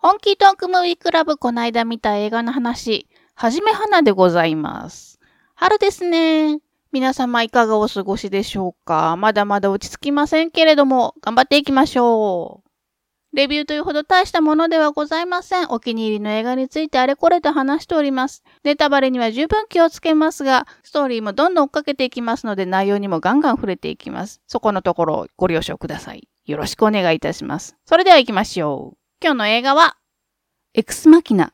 本気トークムービークラブこないだ見た映画の話、はじめはなでございます。春ですね。皆様いかがお過ごしでしょうか？まだまだ落ち着きませんけれども、頑張っていきましょう。レビューというほど大したものではございません。お気に入りの映画についてあれこれと話しております。ネタバレには十分気をつけますが、ストーリーもどんどん追っかけていきますので内容にもガンガン触れていきます。そこのところご了承ください。よろしくお願いいたします。それでは行きましょう。今日の映画は、エクスマキナ。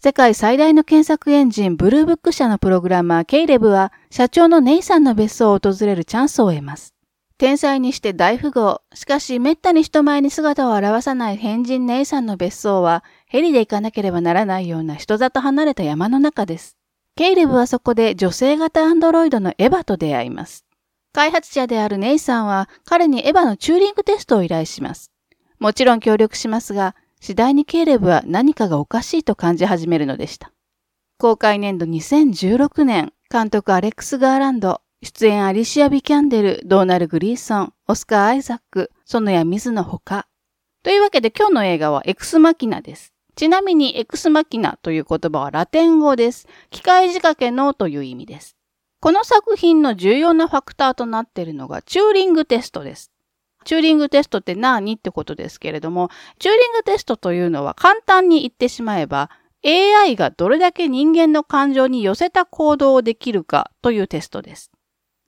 世界最大の検索エンジンブルーブック社のプログラマーケイレブは社長のネイさんの別荘を訪れるチャンスを得ます。天才にして大富豪。しかし、めったに人前に姿を現さない変人ネイさんの別荘は、ヘリで行かなければならないような人里離れた山の中です。ケイレブはそこで女性型アンドロイドのエヴァと出会います。開発者であるネイさんは、彼にエヴァのチューリングテストを依頼します。もちろん協力しますが、次第にケイレブは何かがおかしいと感じ始めるのでした。公開年度2016年、監督アレックス・ガーランド、出演アリシア・ビキャンデル、ドーナル・グリーソン、オスカー・アイザック、園谷水のほか。というわけで今日の映画はエクスマキナです。ちなみにエクスマキナという言葉はラテン語です。機械仕掛けのという意味です。この作品の重要なファクターとなっているのがチューリングテストです。チューリングテストって何？ってことですけれども、チューリングテストというのは簡単に言ってしまえば、AI がどれだけ人間の感情に寄せた行動をできるかというテストです。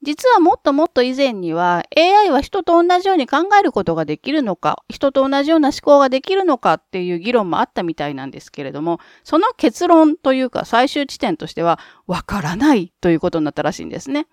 実はもっともっと以前には AI は人と同じように考えることができるのか、人と同じような思考ができるのかっていう議論もあったみたいなんですけれども、その結論というか最終地点としてはわからないということになったらしいんですね。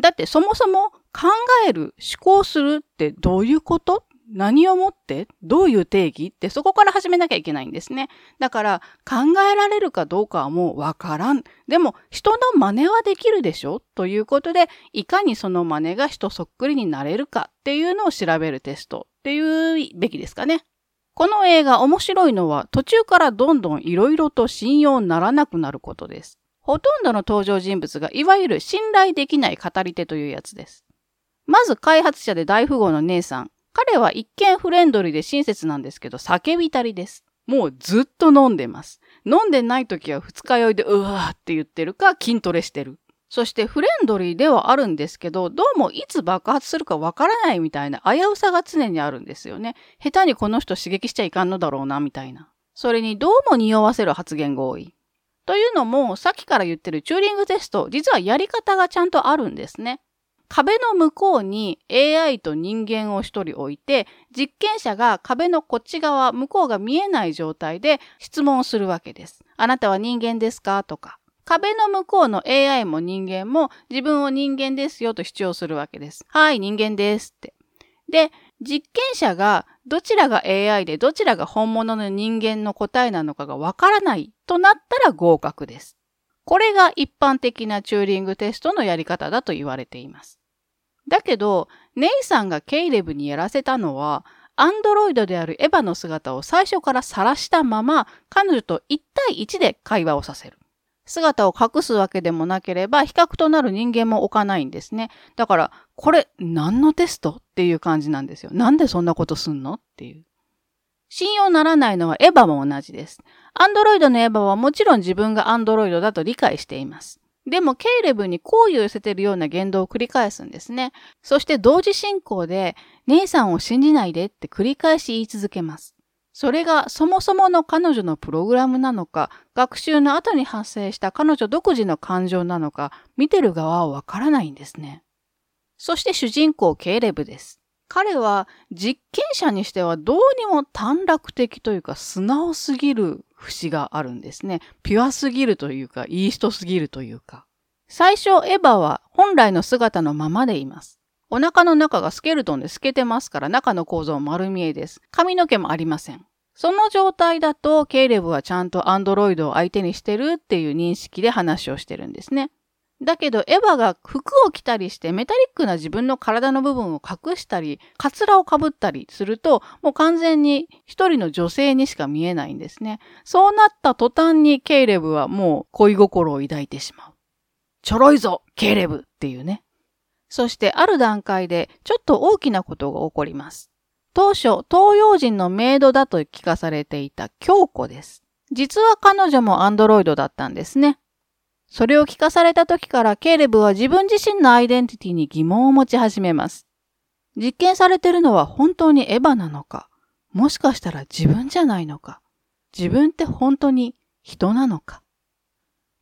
だってそもそも考える、思考するってどういうこと？何をもって？どういう定義？ってそこから始めなきゃいけないんですね。だから考えられるかどうかはもうわからん。でも人の真似はできるでしょ？ということで、いかにその真似が人そっくりになれるか？っていうのを調べるテストっていうべきですかね。この映画面白いのは途中からどんどん色々と信用ならなくなることです。ほとんどの登場人物がいわゆる信頼できない語り手というやつです。まず開発者で大富豪の姉さん。彼は一見フレンドリーで親切なんですけど、酒浸りです。もうずっと飲んでます。飲んでない時は二日酔いでうわーって言ってるか筋トレしてる。そしてフレンドリーではあるんですけど、どうもいつ爆発するかわからないみたいな危うさが常にあるんですよね。下手にこの人刺激しちゃいかんのだろうな、みたいな。それにどうも匂わせる発言が多い。というのも、さっきから言ってるチューリングテスト、実はやり方がちゃんとあるんですね。壁の向こうに AI と人間を一人置いて、実験者が壁のこっち側、向こうが見えない状態で質問をするわけです。あなたは人間ですか？とか。壁の向こうの AI も人間も自分を人間ですよと主張するわけです。はい、人間ですって。で、実験者がどちらが AI でどちらが本物の人間の答えなのかがわからないとなったら合格です。これが一般的なチューリングテストのやり方だと言われています。だけど、ネイさんがケイレブにやらせたのは、アンドロイドであるエヴァの姿を最初から晒したまま、彼女と1対1で会話をさせる。姿を隠すわけでもなければ、比較となる人間も置かないんですね。だから、これ、何のテストっていう感じなんですよ。なんでそんなことすんの？っていう。信用ならないのはエヴァも同じです。アンドロイドのエヴァはもちろん自分がアンドロイドだと理解しています。でも、ケイレブに好意を寄せているような言動を繰り返すんですね。そして同時進行で、姉さんを信じないでって繰り返し言い続けます。それがそもそもの彼女のプログラムなのか、学習の後に発生した彼女独自の感情なのか、見てる側はわからないんですね。そして主人公ケイレブです。彼は実験者にしてはどうにも短絡的というか素直すぎる節があるんですね。ピュアすぎるというか、イーストすぎるというか。最初エヴァは本来の姿のままでいます。お腹の中がスケルトンで透けてますから中の構造丸見えです。髪の毛もありません。その状態だとケイレブはちゃんとアンドロイドを相手にしてるっていう認識で話をしてるんですね。だけど、エヴァが服を着たりして、メタリックな自分の体の部分を隠したり、カツラをかぶったりすると、もう完全に一人の女性にしか見えないんですね。そうなった途端にケイレブはもう恋心を抱いてしまう。ちょろいぞ、ケイレブっていうね。そしてある段階でちょっと大きなことが起こります。当初、東洋人のメイドだと聞かされていた京子です。実は彼女もアンドロイドだったんですね。それを聞かされた時からケイレブは自分自身のアイデンティティに疑問を持ち始めます。実験されてるのは本当にエヴァなのか？もしかしたら自分じゃないのか？自分って本当に人なのか？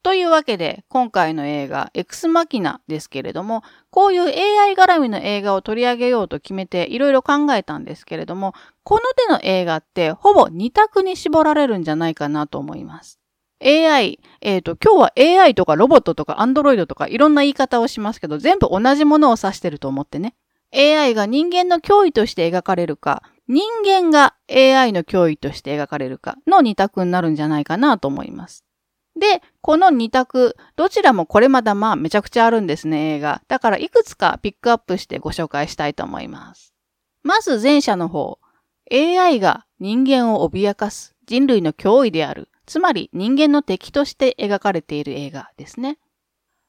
というわけで、今回の映画、エクスマキナですけれども、こういう AI 絡みの映画を取り上げようと決めていろいろ考えたんですけれども、この手の映画ってほぼ2択に絞られるんじゃないかなと思います。AI、えっ、ー、と、今日は AI とかロボットとかアンドロイドとかいろんな言い方をしますけど、全部同じものを指してると思ってね。AI が人間の脅威として描かれるか、人間が AI の脅威として描かれるかの2択になるんじゃないかなと思います。で、この2択、どちらもこれまだまあめちゃくちゃあるんですね、映画。だからいくつかピックアップしてご紹介したいと思います。まず前者の方。AI が人間を脅かす人類の脅威である。つまり人間の敵として描かれている映画ですね。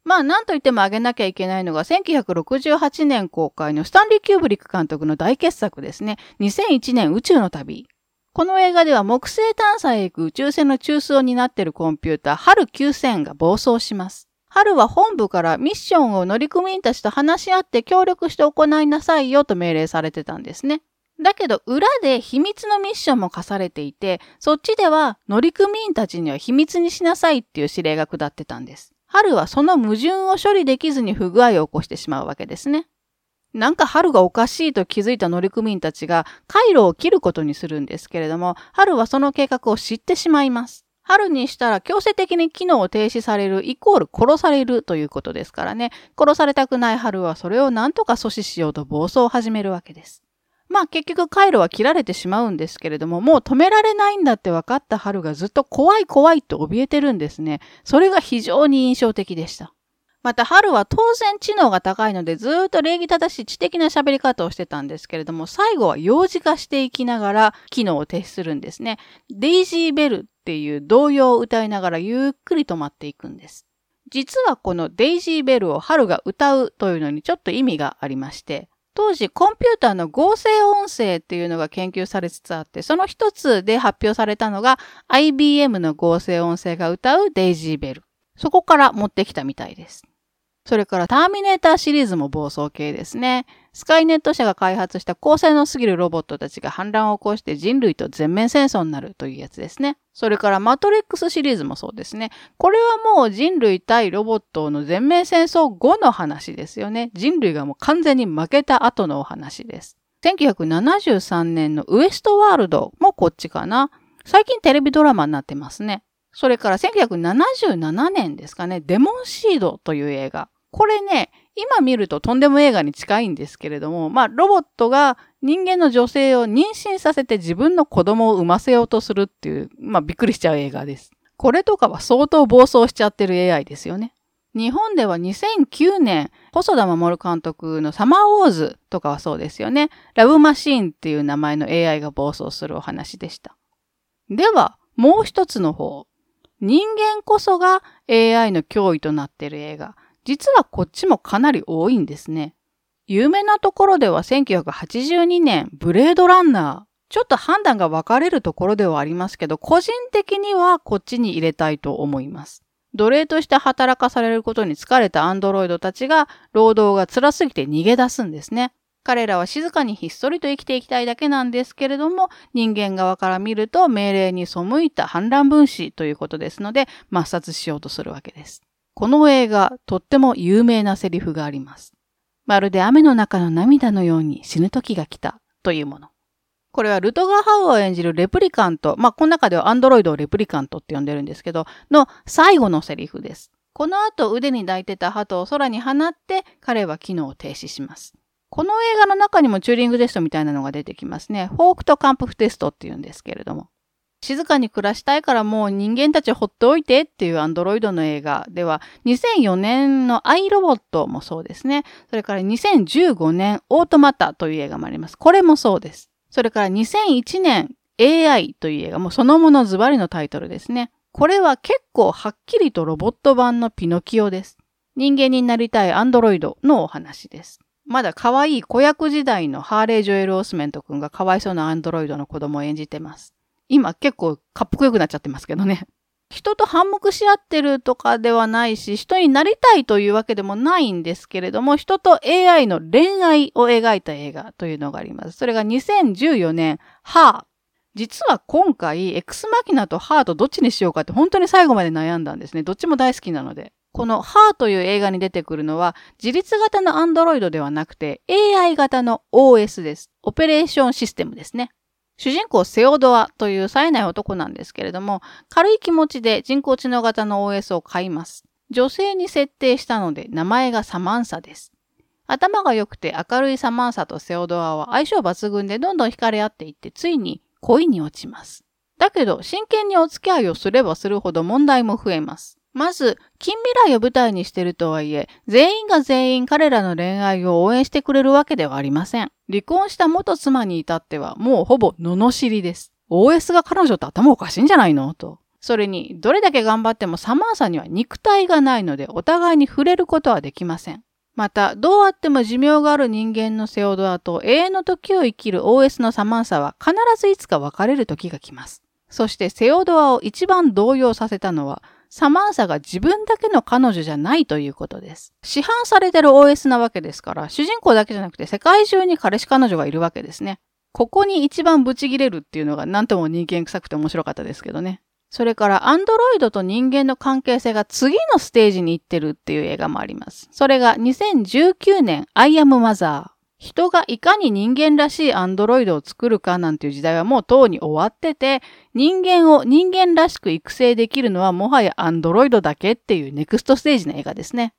まあ、なんと言っても挙げなきゃいけないのが、1968年公開のスタンリー・キューブリック監督の大傑作ですね。2001年宇宙の旅。この映画では木星探査へ行く宇宙船の中枢を担っているコンピューター、ハル9000が暴走します。ハルは本部からミッションを乗組員たちと話し合って協力して行いなさいよと命令されてたんですね。だけど裏で秘密のミッションも課されていて、そっちでは乗組員たちには秘密にしなさいっていう指令が下ってたんです。ハルはその矛盾を処理できずに不具合を起こしてしまうわけですね。なんか春がおかしいと気づいた乗組員たちが回路を切ることにするんですけれども、春はその計画を知ってしまいます。春にしたら強制的に機能を停止されるイコール殺されるということですからね。殺されたくない春はそれを何とか阻止しようと暴走を始めるわけです。まあ結局回路は切られてしまうんですけれども、もう止められないんだって分かった春がずっと怖い怖いと怯えてるんですね。それが非常に印象的でした。また、春は当然知能が高いので、ずっと礼儀正しい知的な喋り方をしてたんですけれども、最後は幼児化していきながら機能を停止するんですね。デイジーベルっていう童謡を歌いながらゆっくり止まっていくんです。実はこのデイジーベルを春が歌うというのにちょっと意味がありまして、当時コンピューターの合成音声っていうのが研究されつつあって、その一つで発表されたのが IBM の合成音声が歌うデイジーベル。そこから持ってきたみたいです。それからターミネーターシリーズも暴走系ですね。スカイネット社が開発した高性能すぎるロボットたちが反乱を起こして人類と全面戦争になるというやつですね。それからマトリックスシリーズもそうですね。これはもう人類対ロボットの全面戦争後の話ですよね。人類がもう完全に負けた後のお話です。1973年のウエストワールドもこっちかな。最近テレビドラマになってますね。それから1977年ですかね、デモンシードという映画。これね、今見るととんでも映画に近いんですけれども、まあ、ロボットが人間の女性を妊娠させて自分の子供を産ませようとするっていう、まあ、びっくりしちゃう映画です。これとかは相当暴走しちゃってる AI ですよね。日本では2009年、細田守監督のサマーウォーズとかはそうですよね。ラブマシーンっていう名前の AI が暴走するお話でした。では、もう一つの方。人間こそが AI の脅威となっている映画。実はこっちもかなり多いんですね。有名なところでは1982年、ブレードランナー。ちょっと判断が分かれるところではありますけど、個人的にはこっちに入れたいと思います。奴隷として働かされることに疲れたアンドロイドたちが、労働が辛すぎて逃げ出すんですね。彼らは静かにひっそりと生きていきたいだけなんですけれども、人間側から見ると命令に背いた反乱分子ということですので、抹殺しようとするわけです。この映画、とっても有名なセリフがあります。まるで雨の中の涙のように死ぬ時が来たというもの。これはルトガーハウを演じるレプリカント、まあ、この中ではアンドロイドをレプリカントって呼んでるんですけど、の最後のセリフです。この後腕に抱いてた鳩を空に放って彼は機能を停止します。この映画の中にもチューリングテストみたいなのが出てきますね。フォークとカンプフテストって言うんですけれども。静かに暮らしたいからもう人間たちほっておいてっていうアンドロイドの映画では、2004年のアイロボットもそうですね。それから2015年オートマタという映画もあります。これもそうです。それから2001年 AI という映画もそのものズバリのタイトルですね。これは結構はっきりとロボット版のピノキオです。人間になりたいアンドロイドのお話です。まだ可愛い子役時代のハーレー・ジョエル・オスメント君がかわいそうなアンドロイドの子供を演じてます。今結構かっこよくなっちゃってますけどね。人と反目し合ってるとかではないし、人になりたいというわけでもないんですけれども、人と AI の恋愛を描いた映画というのがあります。それが2014年、ハー。実は今回、エクスマキナとハーとどっちにしようかって本当に最後まで悩んだんですね。どっちも大好きなので。このハーという映画に出てくるのは、自立型のアンドロイドではなくて、AI 型の OS です。オペレーションシステムですね。主人公セオドアという冴えない男なんですけれども、軽い気持ちで人工知能型の OS を買います。女性に設定したので名前がサマンサです。頭が良くて明るいサマンサとセオドアは相性抜群でどんどん惹かれ合っていってついに恋に落ちます。だけど真剣にお付き合いをすればするほど問題も増えます。まず、近未来を舞台にしてるとはいえ、全員が全員彼らの恋愛を応援してくれるわけではありません。離婚した元妻に至っては、もうほぼ罵りです。OS が彼女って頭おかしいんじゃないの？と。それに、どれだけ頑張ってもサマーサには肉体がないので、お互いに触れることはできません。また、どうあっても寿命がある人間のセオドアと永遠の時を生きる OS のサマンサは必ずいつか別れる時が来ます。そしてセオドアを一番動揺させたのは、サマンサが自分だけの彼女じゃないということです。市販されてる OS なわけですから、主人公だけじゃなくて世界中に彼氏彼女がいるわけですね。ここに一番ブチギレるっていうのが何とも人間臭くて面白かったですけどね。それから、アンドロイドと人間の関係性が次のステージに行ってるっていう映画もあります。それが2019年、I am Mother。人がいかに人間らしいアンドロイドを作るかなんていう時代はもうとうに終わってて、人間を人間らしく育成できるのはもはやアンドロイドだけっていう next stage の映画ですね。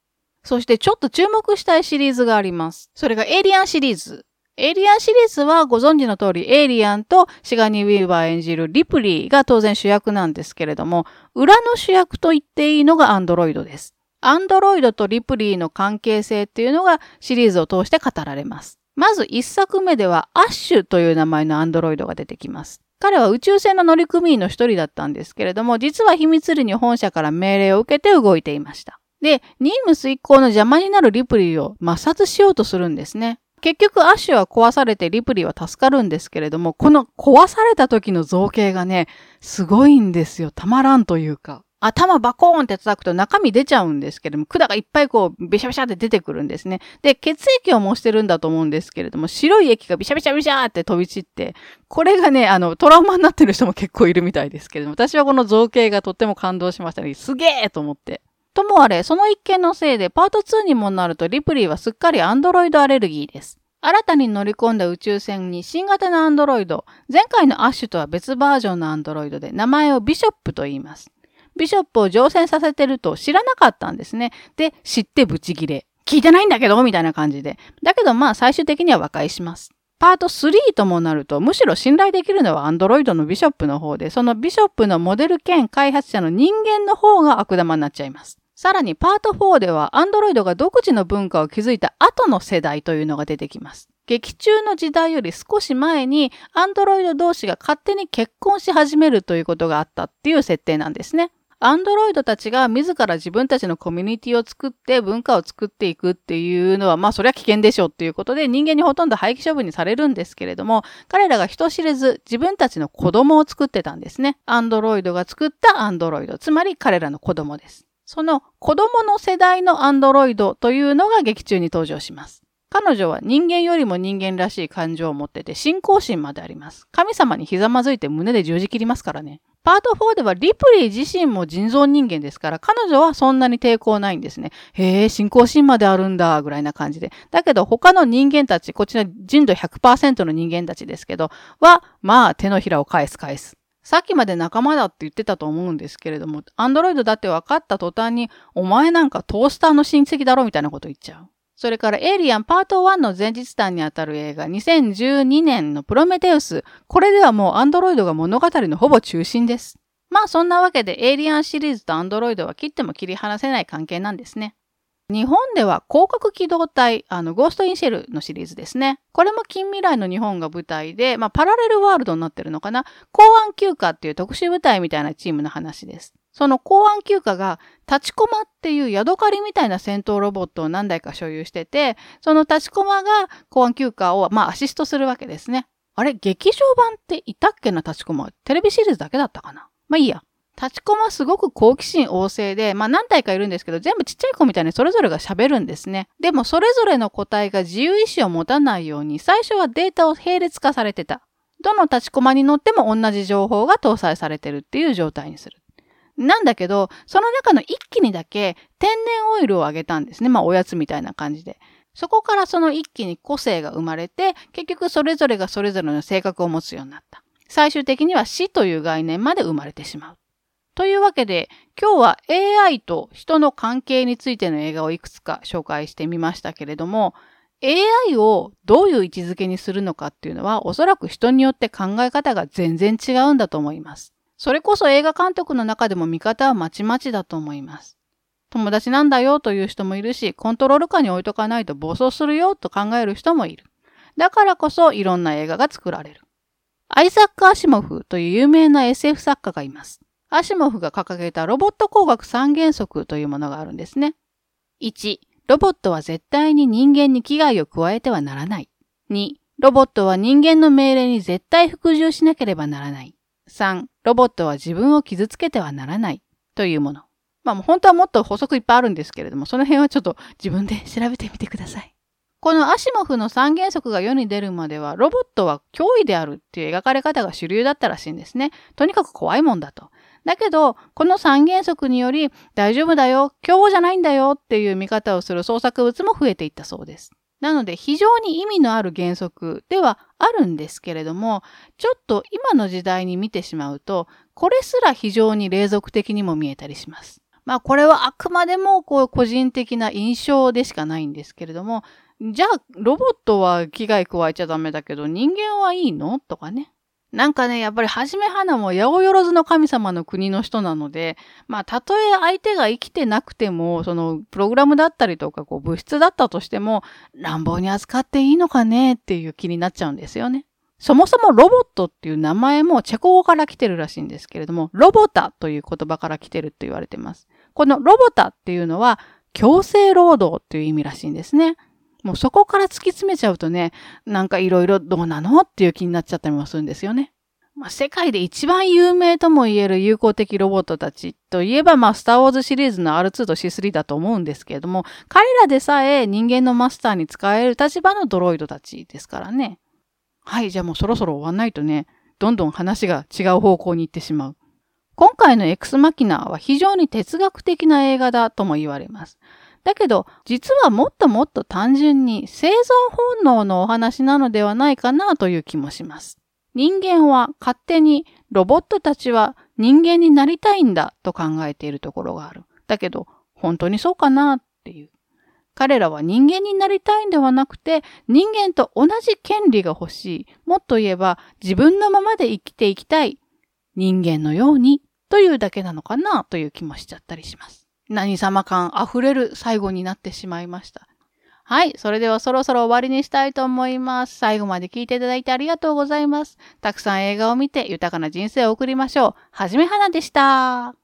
そしてちょっと注目したいシリーズがあります。それがエイリアンシリーズ。エイリアンシリーズはご存知の通り、エイリアンとシガニー・ウィーバー演じるリプリーが当然主役なんですけれども、裏の主役と言っていいのがアンドロイドです。アンドロイドとリプリーの関係性っていうのがシリーズを通して語られます。まず一作目ではアッシュという名前のアンドロイドが出てきます。彼は宇宙船の乗組員の一人だったんですけれども、実は秘密裏に本社から命令を受けて動いていました。で、任務遂行の邪魔になるリプリーを抹殺しようとするんですね。結局アッシュは壊されてリプリーは助かるんですけれども、この壊された時の造形がね、すごいんですよ。たまらんというか。頭バコーンって叩くと中身出ちゃうんですけれども、管がいっぱいこう、ビシャビシャって出てくるんですね。で、血液を模してるんだと思うんですけれども、白い液がビシャビシャビシャって飛び散って、これがね、あの、トラウマになってる人も結構いるみたいですけれども、私はこの造形がとっても感動しましたね。すげえと思って。ともあれ、その一件のせいでパート2にもなるとリプリーはすっかりアンドロイドアレルギーです。新たに乗り込んだ宇宙船に新型のアンドロイド、前回のアッシュとは別バージョンのアンドロイドで名前をビショップと言います。ビショップを乗船させてると知らなかったんですね。で、知ってブチギレ。聞いてないんだけどみたいな感じで。だけどまあ最終的には和解します。パート3ともなると、むしろ信頼できるのはアンドロイドのビショップの方で、そのビショップのモデル兼開発者の人間の方が悪玉になっちゃいます。さらにパート4では、アンドロイドが独自の文化を築いた後の世代というのが出てきます。劇中の時代より少し前に、アンドロイド同士が勝手に結婚し始めるということがあったっていう設定なんですね。アンドロイドたちが自ら自分たちのコミュニティを作って文化を作っていくっていうのは、まあそれは危険でしょうっていうことで人間にほとんど廃棄処分にされるんですけれども、彼らが人知れず自分たちの子供を作ってたんですね。アンドロイドが作ったアンドロイド、つまり彼らの子供です。その子供の世代のアンドロイドというのが劇中に登場します。彼女は人間よりも人間らしい感情を持ってて信仰心まであります。神様にひざまずいて胸で十字切りますからね。パート4ではリプリー自身も人造人間ですから、彼女はそんなに抵抗ないんですね。へえ、信仰心まであるんだ、ぐらいな感じで。だけど他の人間たち、こちら人度100%の人間たちですけど、は、まあ手のひらを返す返す。さっきまで仲間だって言ってたと思うんですけれども、アンドロイドだって分かった途端に、お前なんかトースターの親戚だろみたいなこと言っちゃう。それからエイリアンパート1の前日譚にあたる映画2012年のプロメテウス。これではもうアンドロイドが物語のほぼ中心です。まあそんなわけでエイリアンシリーズとアンドロイドは切っても切り離せない関係なんですね。日本では攻殻機動隊、あの、 Ghost in Shell のシリーズですね。これも近未来の日本が舞台で、まあ、パラレルワールドになってるのかな？公安休暇っていう特殊部隊みたいなチームの話です。その公安休暇が、立ちコマっていうヤドカリみたいな戦闘ロボットを何台か所有してて、その立ちコマが公安休暇を、まあ、アシストするわけですね。あれ劇場版っていたっけな？立ちコマテレビシリーズだけだったかな？まあいいや。立ちコマすごく好奇心旺盛で、まあ何体かいるんですけど、全部ちっちゃい子みたいにそれぞれが喋るんですね。でもそれぞれの個体が自由意志を持たないように、最初はデータを並列化されてた。どの立ちコマに乗っても同じ情報が搭載されてるっていう状態にする。なんだけど、その中の一気にだけ天然オイルをあげたんですね。まあおやつみたいな感じで。そこからその一気に個性が生まれて、結局それぞれがそれぞれの性格を持つようになった。最終的には死という概念まで生まれてしまう。というわけで、今日は AI と人の関係についての映画をいくつか紹介してみましたけれども、AI をどういう位置づけにするのかっていうのは、おそらく人によって考え方が全然違うんだと思います。それこそ映画監督の中でも見方はまちまちだと思います。友達なんだよという人もいるし、コントロール下に置いとかないと暴走するよと考える人もいる。だからこそいろんな映画が作られる。アイザック・アシモフという有名な SF 作家がいます。アシモフが掲げたロボット工学三原則というものがあるんですね。1、ロボットは絶対に人間に危害を加えてはならない。2、ロボットは人間の命令に絶対服従しなければならない。3、ロボットは自分を傷つけてはならない。というもの。まあ本当はもっと補足いっぱいあるんですけれども、その辺はちょっと自分で調べてみてください。このアシモフの三原則が世に出るまでは、ロボットは脅威であるっていう描かれ方が主流だったらしいんですね。とにかく怖いもんだと。だけど、この三原則により、大丈夫だよ、凶暴じゃないんだよっていう見方をする創作物も増えていったそうです。なので、非常に意味のある原則ではあるんですけれども、ちょっと今の時代に見てしまうと、これすら非常に霊俗的にも見えたりします。まあ、これはあくまでも、こう、個人的な印象でしかないんですけれども、じゃあ、ロボットは危害加えちゃダメだけど、人間はいいの？とかね。なんかね、やっぱりはじめはなも八百万の神様の国の人なので、まあ、たとえ相手が生きてなくても、その、プログラムだったりとか、こう、物質だったとしても、乱暴に扱っていいのかねっていう気になっちゃうんですよね。そもそもロボットっていう名前もチェコ語から来てるらしいんですけれども、ロボタという言葉から来てると言われてます。このロボタっていうのは、強制労働っていう意味らしいんですね。もうそこから突き詰めちゃうとね、なんかいろいろどうなのっていう気になっちゃったりもするんですよね。まあ、世界で一番有名とも言える友好的ロボットたちといえば、まあ、スターウォーズシリーズの R2 と C3 だと思うんですけれども、彼らでさえ人間のマスターに使える立場のドロイドたちですからね。はい、じゃあもうそろそろ終わんないとね、どんどん話が違う方向に行ってしまう。今回のエクスマキナーは非常に哲学的な映画だとも言われます。だけど、実はもっともっと単純に生存本能のお話なのではないかなという気もします。人間は勝手にロボットたちは人間になりたいんだと考えているところがある。だけど、本当にそうかなっていう。彼らは人間になりたいんではなくて、人間と同じ権利が欲しい。もっと言えば、自分のままで生きていきたい。人間のようにというだけなのかなという気もしちゃったりします。何様感溢れる最後になってしまいました。はい。それではそろそろ終わりにしたいと思います。最後まで聞いていただいてありがとうございます。たくさん映画を見て豊かな人生を送りましょう。はじめはなでした。